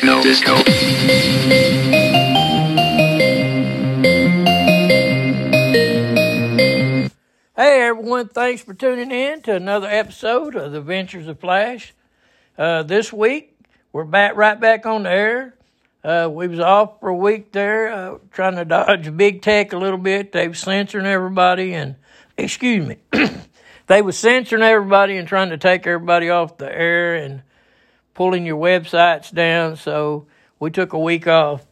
Techno Disco. Hey everyone, thanks for tuning in to another episode of The Ventures of Flash. Uh, this week, we're back right back on the air. Uh, we was off for a week there, uh, trying to dodge big tech a little bit. They was censoring everybody and, excuse me, they was censoring everybody and trying to take everybody off the air and pulling your websites down. So we took a week off.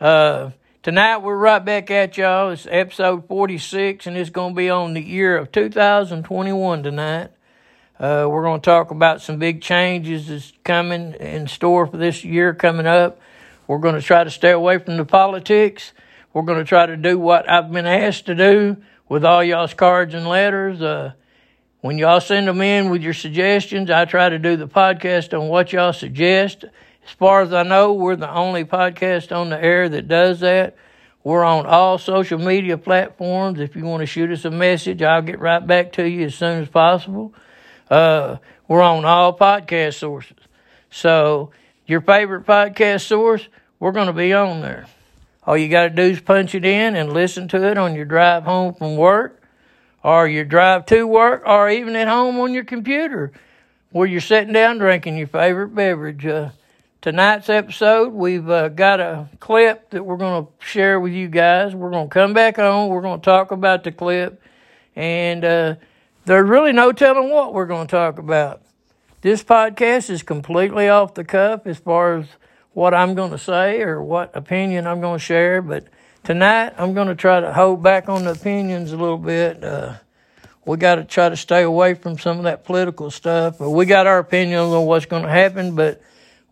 Uh, tonight we're right back at y'all. It's episode 46 and it's going to be on the year of 2021 tonight. Uh, we're going to talk about some big changes that's coming in store for this year coming up. We're going to try to stay away from the politics. We're going to try to do what I've been asked to do with all y'all's cards and letters. Uh, when y'all send them in with your suggestions, I try to do the podcast on what y'all suggest. As far as I know, we're the only podcast on the air that does that. We're on all social media platforms. If you want to shoot us a message, I'll get right back to you as soon as possible. Uh, we're on all podcast sources. So, your favorite podcast source, we're going to be on there. All you got to do is punch it in and listen to it on your drive home from work, or your drive to work, or even at home on your computer where you're sitting down drinking your favorite beverage. Uh, tonight's episode, we've uh, got a clip that we're going to share with you guys. We're going to come back on, we're going to talk about the clip, and uh, there's really no telling what we're going to talk about. This podcast is completely off the cuff as far as what I'm going to say or what opinion I'm going to share, but tonight I'm going to try to hold back on the opinions a little bit. Uh, we got to try to stay away from some of that political stuff. But we got our opinion on what's going to happen, but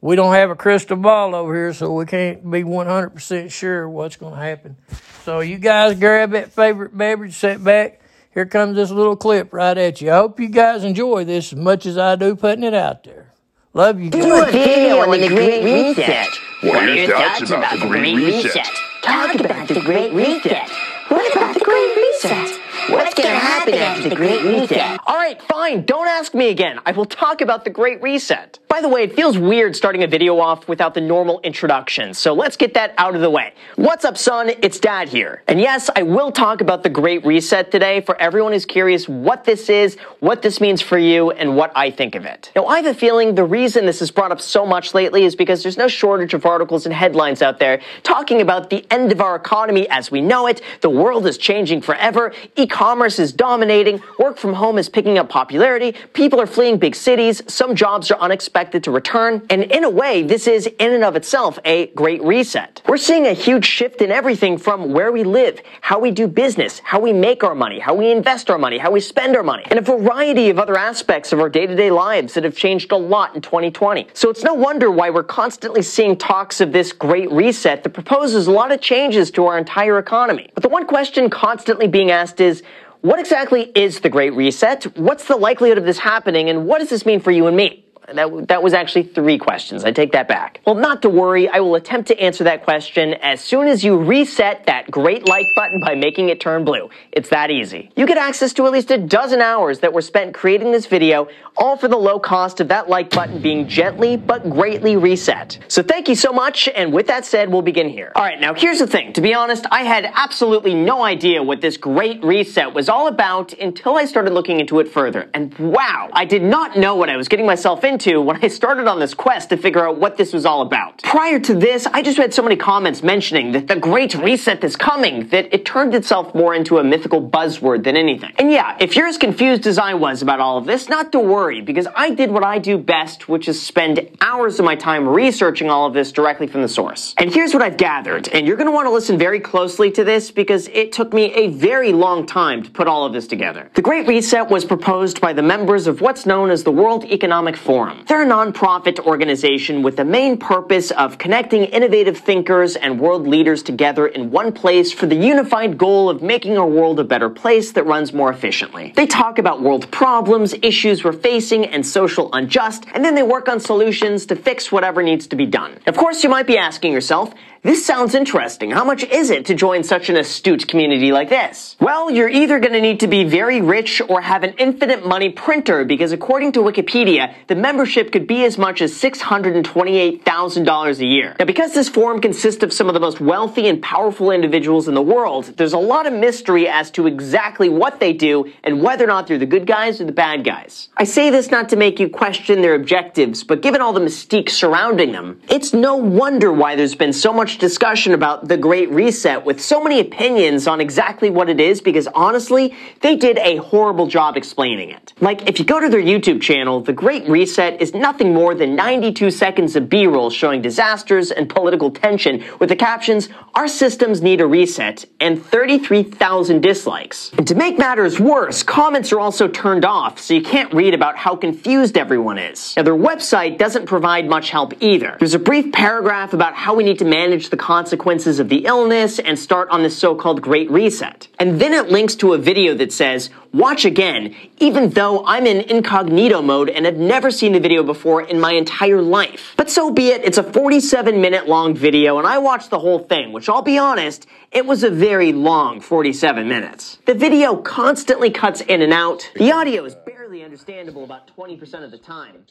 we don't have a crystal ball over here, so we can't be 100% sure what's going to happen. So you guys grab that favorite beverage, sit back. Here comes this little clip right at you. I hope you guys enjoy this as much as I do putting it out there. Love you guys. Do a video on the Great Reset. What are your thoughts about the Great Reset? Talk about the Great Reset. What about the Great Reset? What's gonna happen after the Great Reset? All right, fine. Don't ask me again. I will talk about the Great Reset. By the way, it feels weird starting a video off without the normal introduction, so let's get that out of the way. What's up, son? It's Dad here. And yes, I will talk about the Great Reset today for everyone who's curious what this is, what this means for you, and what I think of it. Now, I have a feeling the reason this is brought up so much lately is because there's no shortage of articles and headlines out there talking about the end of our economy as we know it, the world is changing forever, e-commerce is dominating, work from home is picking up popularity, people are fleeing big cities, some jobs are unexpected to return, and in a way, this is in and of itself a great reset. We're seeing a huge shift in everything from where we live, how we do business, how we make our money, how we invest our money, how we spend our money, and a variety of other aspects of our day-to-day lives that have changed a lot in 2020. So it's no wonder why we're constantly seeing talks of this great reset that proposes a lot of changes to our entire economy. But the one question constantly being asked is, what exactly is the Great Reset? What's the likelihood of this happening? And what does this mean for you and me? That, that was actually three questions. I take that back. Well, not to worry. I will attempt to answer that question as soon as you reset that great like button by making it turn blue. It's that easy. You get access to at least a dozen hours that were spent creating this video, all for the low cost of that like button being gently but greatly reset. So thank you so much. And with that said, we'll begin here. All right. Now here's the thing. To be honest, I had absolutely no idea what this great reset was all about until I started looking into it further. And wow, I did not know what I was getting myself into into when I started on this quest to figure out what this was all about. Prior to this, I just read so many comments mentioning that the Great Reset is coming that it turned itself more into a mythical buzzword than anything. And yeah, if you're as confused as I was about all of this, not to worry, because I did what I do best, which is spend hours of my time researching all of this directly from the source. And here's what I've gathered, and you're gonna wanna listen very closely to this because it took me a very long time to put all of this together. The Great Reset was proposed by the members of what's known as the World Economic Forum. They're a nonprofit organization with the main purpose of connecting innovative thinkers and world leaders together in one place for the unified goal of making our world a better place that runs more efficiently. They talk about world problems, issues we're facing, and social unjust, and then they work on solutions to fix whatever needs to be done. Of course, you might be asking yourself, this sounds interesting. How much is it to join such an astute community like this? Well, you're either going to need to be very rich or have an infinite money printer because according to Wikipedia, the membership could be as much as $628,000 a year. Now, because this forum consists of some of the most wealthy and powerful individuals in the world, there's a lot of mystery as to exactly what they do and whether or not they're the good guys or the bad guys. I say this not to make you question their objectives, but given all the mystique surrounding them, it's no wonder why there's been so much discussion about the Great Reset with so many opinions on exactly what it is because honestly, they did a horrible job explaining it. Like, if you go to their YouTube channel, the Great Reset is nothing more than 92 seconds of B-roll showing disasters and political tension with the captions, our systems need a reset, and 33,000 dislikes. And to make matters worse, comments are also turned off, so you can't read about how confused everyone is. Now, their website doesn't provide much help either. There's a brief paragraph about how we need to manage the consequences of the illness and start on the so-called Great Reset. And then it links to a video that says, watch again, even though I'm in incognito mode and have never seen the video before in my entire life. But so be it, it's a 47 minute long video and I watched the whole thing, which I'll be honest, it was a very long 47 minutes. The video constantly cuts in and out. The audio is barely understandable about 20% of the time.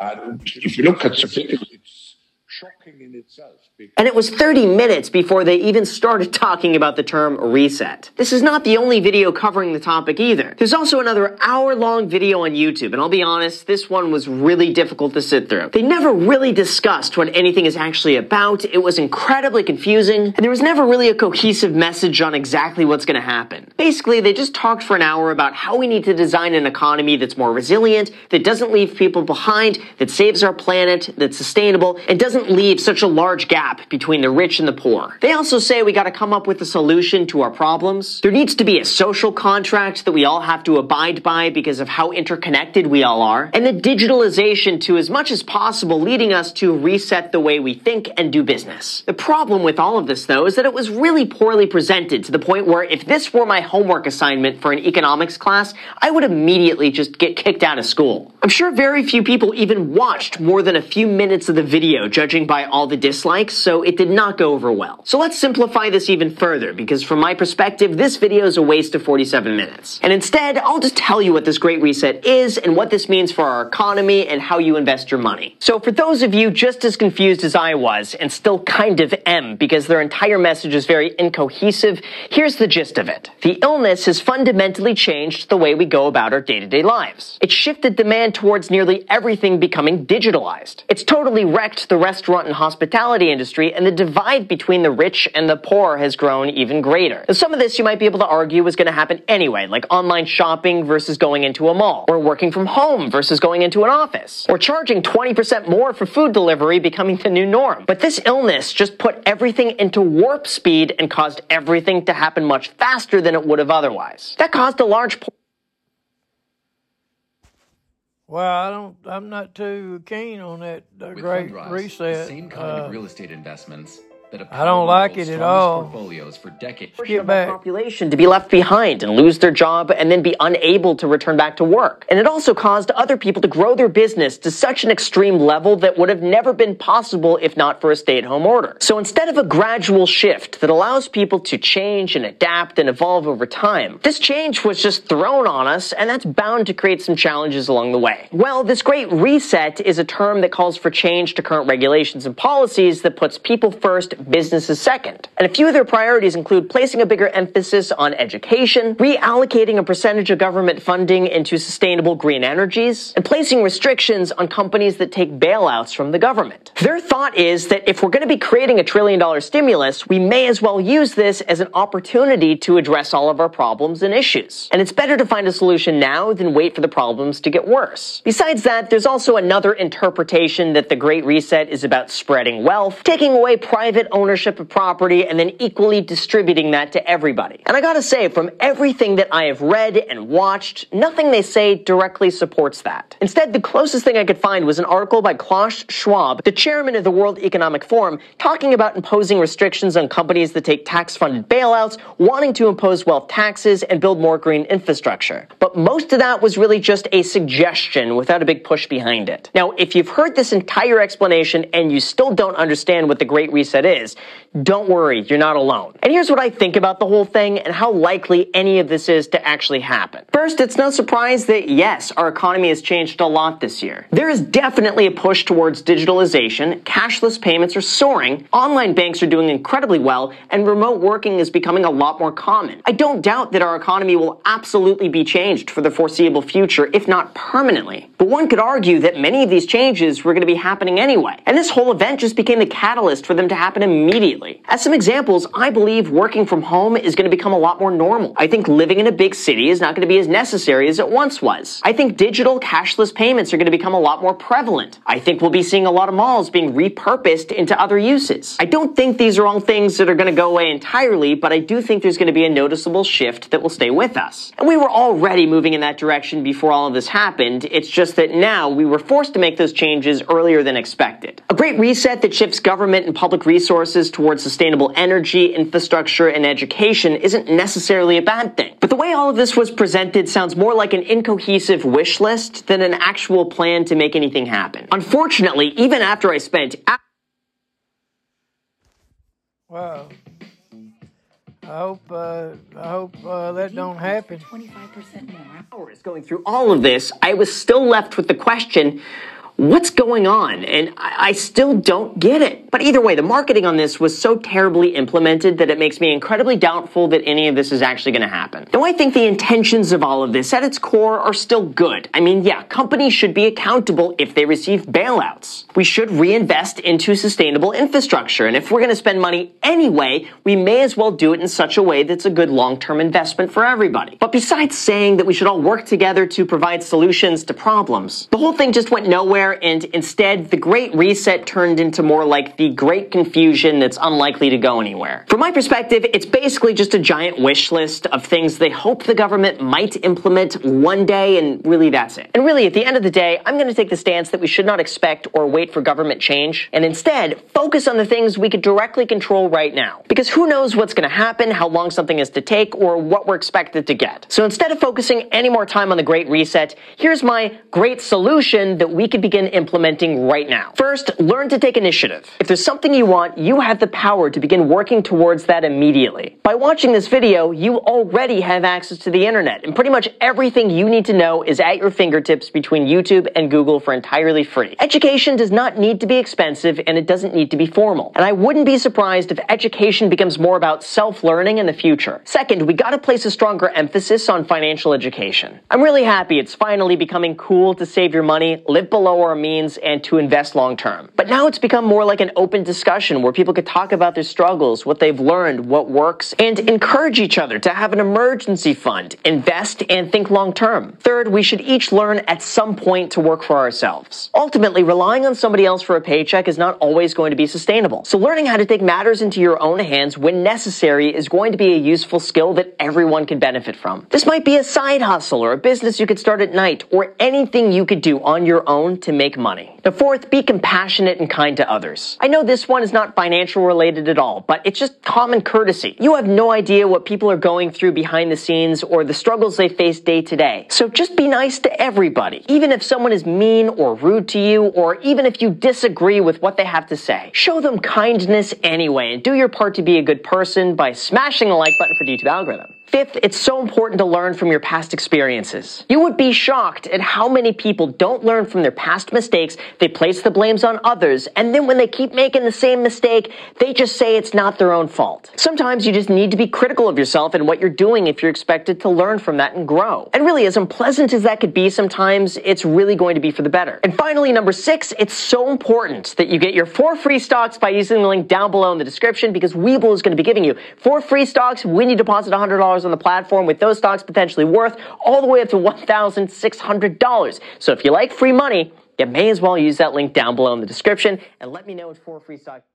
If you look at it's in itself. And it was 30 minutes before they even started talking about the term reset. This is not the only video covering the topic either. There's also another hour long video on YouTube, and I'll be honest, this one was really difficult to sit through. They never really discussed what anything is actually about, it was incredibly confusing, and there was never really a cohesive message on exactly what's gonna happen. Basically, they just talked for an hour about how we need to design an economy that's more resilient, that doesn't leave people behind, that saves our planet, that's sustainable, and doesn't leave such a large gap between the rich and the poor. They also say we gotta come up with a solution to our problems. There needs to be a social contract that we all have to abide by because of how interconnected we all are. And the digitalization to as much as possible leading us to reset the way we think and do business. The problem with all of this though is that it was really poorly presented to the point where if this were my homework assignment for an economics class, I would immediately just get kicked out of school. I'm sure very few people even watched more than a few minutes of the video judging by all the dislikes, so it did not go over well. So let's simplify this even further because from my perspective, this video is a waste of 47 minutes. And instead, I'll just tell you what this Great Reset is and what this means for our economy and how you invest your money. So for those of you just as confused as I was and still kind of am because their entire message is very incohesive, here's the gist of it. The illness has fundamentally changed the way we go about our day-to-day lives. It shifted demand towards nearly everything becoming digitalized. It's totally wrecked the restaurant and hospitality industry and the divide between the rich and the poor has grown even greater. Now, some of this you might be able to argue was going to happen anyway, like online shopping versus going into a mall, or working from home versus going into an office, or charging 20% more for food delivery becoming the new norm. But this illness just put everything into warp speed and caused everything to happen much faster than it would have otherwise. That caused a large Well, I don't. I'm not too keen on that uh, With great reset. the same kind Uh, of real estate investments that I don't like it at all. Portfolios for decades. Get back. population to be left behind and lose their job and then be unable to return back to work. And it also caused other people to grow their business to such an extreme level that would have never been possible if not for a stay-at-home order. So instead of a gradual shift that allows people to change and adapt and evolve over time, this change was just thrown on us and that's bound to create some challenges along the way. Well, this great reset is a term that calls for change to current regulations and policies that puts people first, businesses second. And a few of their priorities include placing a bigger emphasis on education, reallocating a percentage of government funding into sustainable green energies, and placing restrictions on companies that take bailouts from the government. Their thought is that if we're going to be creating a trillion dollar stimulus, we may as well use this as an opportunity to address all of our problems and issues. And it's better to find a solution now than wait for the problems to get worse. Besides that, there's also another interpretation that the Great Reset is about spreading wealth, taking away private ownership of property, and then equally distributing that to everybody. And I gotta say, from everything that I have read and watched, nothing they say directly supports that. Instead, the closest thing I could find was an article by Klaus Schwab, the chairman of the World Economic Forum, talking about imposing restrictions on companies that take tax-funded bailouts, wanting to impose wealth taxes and build more green infrastructure. But most of that was really just a suggestion without a big push behind it. Now, if you've heard this entire explanation and you still don't understand what the Great Reset is, is, don't worry, you're not alone. And here's what I think about the whole thing and how likely any of this is to actually happen. First, it's no surprise that yes, our economy has changed a lot this year. There is definitely a push towards digitalization, cashless payments are soaring, online banks are doing incredibly well, and remote working is becoming a lot more common. I don't doubt that our economy will absolutely be changed for the foreseeable future, if not permanently. But one could argue that many of these changes were going to be happening anyway, and this whole event just became the catalyst for them to happen immediately. As some examples, I believe working from home is going to become a lot more normal. I think living in a big city is not going to be as necessary as it once was. I think digital cashless payments are going to become a lot more prevalent. I think we'll be seeing a lot of malls being repurposed into other uses. I don't think these are all things that are going to go away entirely, but I do think there's going to be a noticeable shift that will stay with us. And we were already moving in that direction before all of this happened. It's just that now we were forced to make those changes earlier than expected. A great reset that shifts government and public resources towards sustainable energy, infrastructure, and education isn't necessarily a bad thing. But the way all of this was presented sounds more like an incohesive wish list than an actual plan to make anything happen. Unfortunately, even after I spent Wow. I hope uh, I hope uh, that don't happen. 25% more. hours going through all of this, I was still left with the question, what's going on? And I, I still don't get it. But either way, the marketing on this was so terribly implemented that it makes me incredibly doubtful that any of this is actually going to happen. Though I think the intentions of all of this at its core are still good. I mean, yeah, companies should be accountable if they receive bailouts. We should reinvest into sustainable infrastructure. And if we're going to spend money anyway, we may as well do it in such a way that's a good long-term investment for everybody. But besides saying that we should all work together to provide solutions to problems, the whole thing just went nowhere and instead the Great Reset turned into more like the Great Confusion that's unlikely to go anywhere. From my perspective, it's basically just a giant wish list of things they hope the government might implement one day and really that's it. And really at the end of the day, I'm going to take the stance that we should not expect or wait for government change and instead focus on the things we could directly control right now. Because who knows what's going to happen, how long something is to take, or what we're expected to get. So instead of focusing any more time on the Great Reset, here's my great solution that we could begin implementing right now. First, learn to take initiative. If there's something you want, you have the power to begin working towards that immediately. By watching this video, you already have access to the internet, and pretty much everything you need to know is at your fingertips between YouTube and Google for entirely free. Education does not need to be expensive, and it doesn't need to be formal. And I wouldn't be surprised if education becomes more about self-learning in the future. Second, we gotta place a stronger emphasis on financial education. I'm really happy it's finally becoming cool to save your money, live below our means, and to invest long term. But now it's become more like an open discussion where people could talk about their struggles, what they've learned, what works, and encourage each other to have an emergency fund, invest, and think long term. Third, we should each learn at some point to work for ourselves. Ultimately, relying on somebody else for a paycheck is not always going to be sustainable. So learning how to take matters into your own hands when necessary is going to be a useful skill that everyone can benefit from. This might be a side hustle or a business you could start at night or anything you could do on your own to make money. The fourth, be compassionate and kind to others. I know this one is not financial related at all, but it's just common courtesy. You have no idea what people are going through behind the scenes or the struggles they face day to day. So just be nice to everybody, even if someone is mean or rude to you, or even if you disagree with what they have to say. Show them kindness anyway, and do your part to be a good person by smashing the like button for the YouTube algorithm. Fifth, it's so important to learn from your past experiences. You would be shocked at how many people don't learn from their past mistakes, they place the blames on others, and then when they keep making the same mistake, they just say it's not their own fault. Sometimes you just need to be critical of yourself and what you're doing if you're expected to learn from that and grow. And really, as unpleasant as that could be sometimes, it's really going to be for the better. And finally, number six, it's so important that you get your four free stocks by using the link down below in the description because Webull is going to be giving you four free stocks when you deposit $100 on the platform with those stocks potentially worth all the way up to $1,600. So if you like free money, you may as well use that link down below in the description and let me know if four free stocks.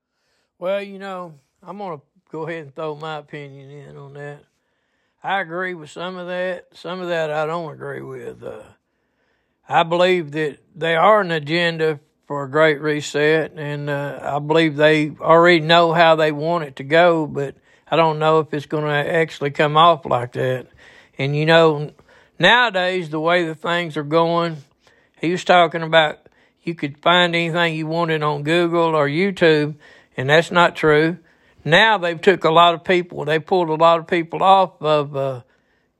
Well, you know, I'm going to go ahead and throw my opinion in on that. I agree with some of that. Some of that I don't agree with. Uh, I believe that they are an agenda for a great reset, and uh, I believe they already know how they want it to go, but I don't know if it's going to actually come off like that. And you know, nowadays, the way the things are going, he was talking about you could find anything you wanted on Google or YouTube, and that's not true. Now they've took a lot of people. They pulled a lot of people off of uh,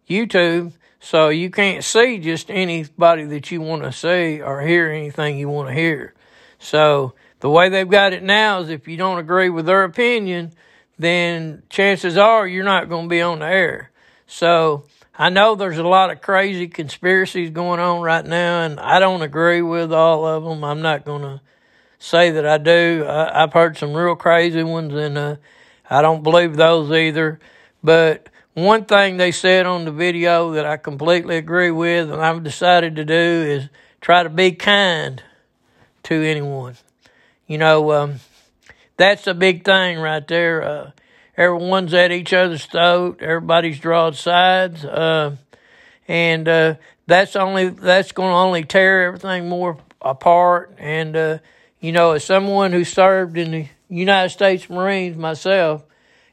YouTube, so you can't see just anybody that you want to see or hear anything you want to hear. So the way they've got it now is if you don't agree with their opinion, then chances are you're not going to be on the air. So I know there's a lot of crazy conspiracies going on right now, and I don't agree with all of them. I'm not going to say that I do. I, have heard some real crazy ones, and uh, I don't believe those either. But one thing they said on the video that I completely agree with, and I've decided to do, is try to be kind to anyone. You know, um, that's a big thing right there. Uh, everyone's at each other's throat. Everybody's drawing sides, uh, and uh, that's only that's going to only tear everything more apart. And uh, you know, as someone who served in the United States Marines myself,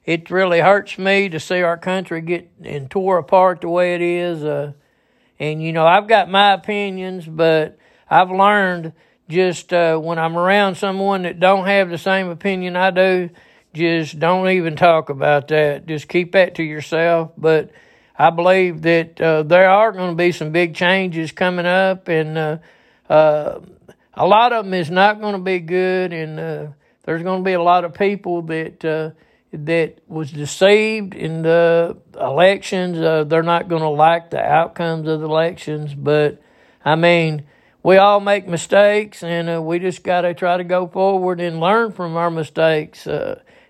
it really hurts me to see our country get and tore apart the way it is. Uh, and you know, I've got my opinions, but I've learned just uh, when I'm around someone that don't have the same opinion I do, just don't even talk about that. Just keep that to yourself. But I believe that uh, there are going to be some big changes coming up, and uh, uh, a lot of them is not going to be good, and uh, there's going to be a lot of people that uh, that was deceived in the elections. Uh, they're not going to like the outcomes of the elections, but I mean, we all make mistakes, and we just got to try to go forward and learn from our mistakes.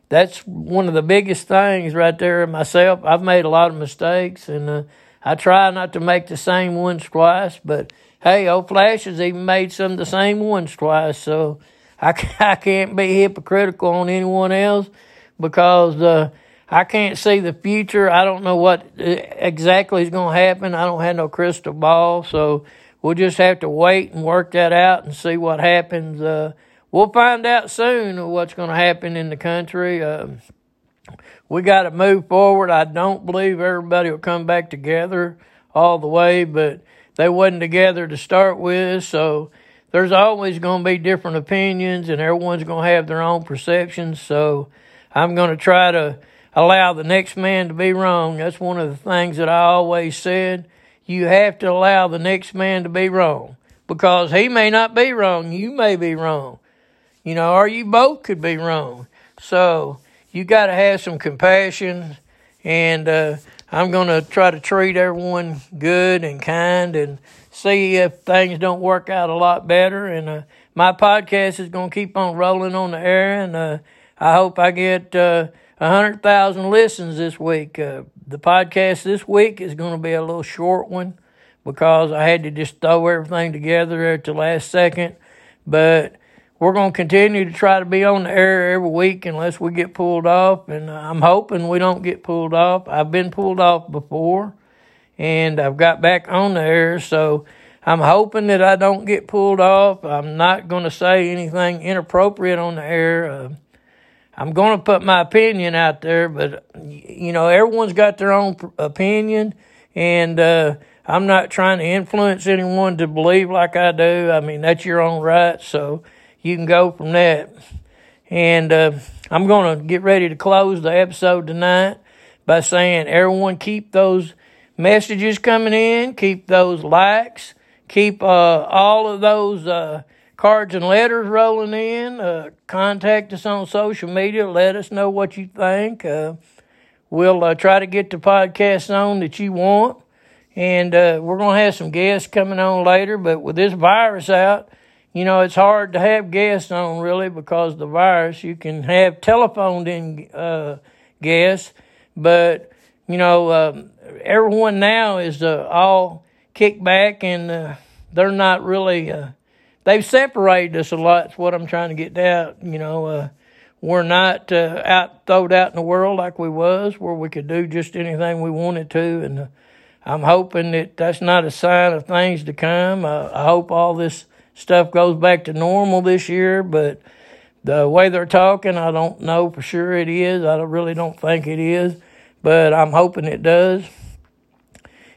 That's one of the biggest things right there. Myself, I've made a lot of mistakes, and uh, I try not to make the same ones twice. But hey, old Flash has even made some of the same ones twice, so I, I can't be hypocritical on anyone else because uh, I can't see the future. I don't know what uh, exactly is going to happen. I don't have no crystal ball, so we'll just have to wait and work that out and see what happens. Uh, we'll find out soon what's going to happen in the country. Uh, we got to move forward. I don't believe everybody will come back together all the way, but they wasn't together to start with, so there's always going to be different opinions, and everyone's going to have their own perceptions. So I'm going to try to allow the next man to be wrong. That's one of the things that I always said. You have to allow the next man to be wrong because he may not be wrong. You may be wrong. You know, or you both could be wrong. So you got to have some compassion. And uh, I'm going to try to treat everyone good and kind and see if things don't work out a lot better. And uh, my podcast is going to keep on rolling on the air. And uh, I hope I get uh, 100,000 listens this week. Uh, the podcast this week is going to be a little short one because I had to just throw everything together at the last second. But we're going to continue to try to be on the air every week unless we get pulled off. And I'm hoping we don't get pulled off. I've been pulled off before and I've got back on the air. So I'm hoping that I don't get pulled off. I'm not going to say anything inappropriate on the air. Uh, I'm going to put my opinion out there, but you know, everyone's got their own opinion, and uh, I'm not trying to influence anyone to believe like I do. I mean, that's your own right, so you can go from that. And uh, I'm going to get ready to close the episode tonight by saying, everyone, keep those messages coming in, keep those likes, keep uh, all of those uh, cards and letters rolling in. Uh, contact us on social media. Let us know what you think. Uh, we'll uh, try to get the podcast on that you want. And we're going to have some guests coming on later. But with this virus out, you know, it's hard to have guests on really because the virus. You can have telephoned in uh, guests, but, you know, um, everyone now is uh, all kicked back and they're not really they've separated us a lot. That's what I'm trying to get out. You know, uh, we're not uh, out throwed out in the world like we was, where we could do just anything we wanted to. And uh, I'm hoping that that's not a sign of things to come. Uh, I hope all this stuff goes back to normal this year, but the way they're talking, I don't know for sure it is. I really don't think it is, but I'm hoping it does.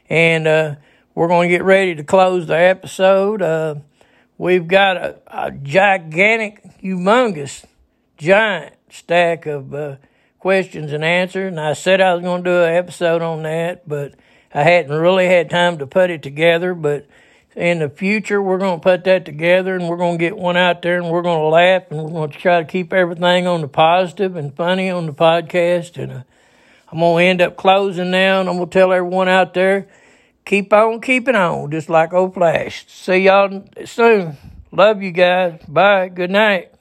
And uh, we're going to get ready to close the episode. Uh, We've got a, a gigantic, humongous, giant stack of uh, questions and answers, and I said I was going to do an episode on that, but I hadn't really had time to put it together. But in the future, we're going to put that together, and we're going to get one out there, and we're going to laugh, and we're going to try to keep everything on the positive and funny on the podcast. And uh, I'm going to end up closing now, and I'm going to tell everyone out there, keep on keeping on, just like old Flash. See y'all soon. Love you guys. Bye. Good night.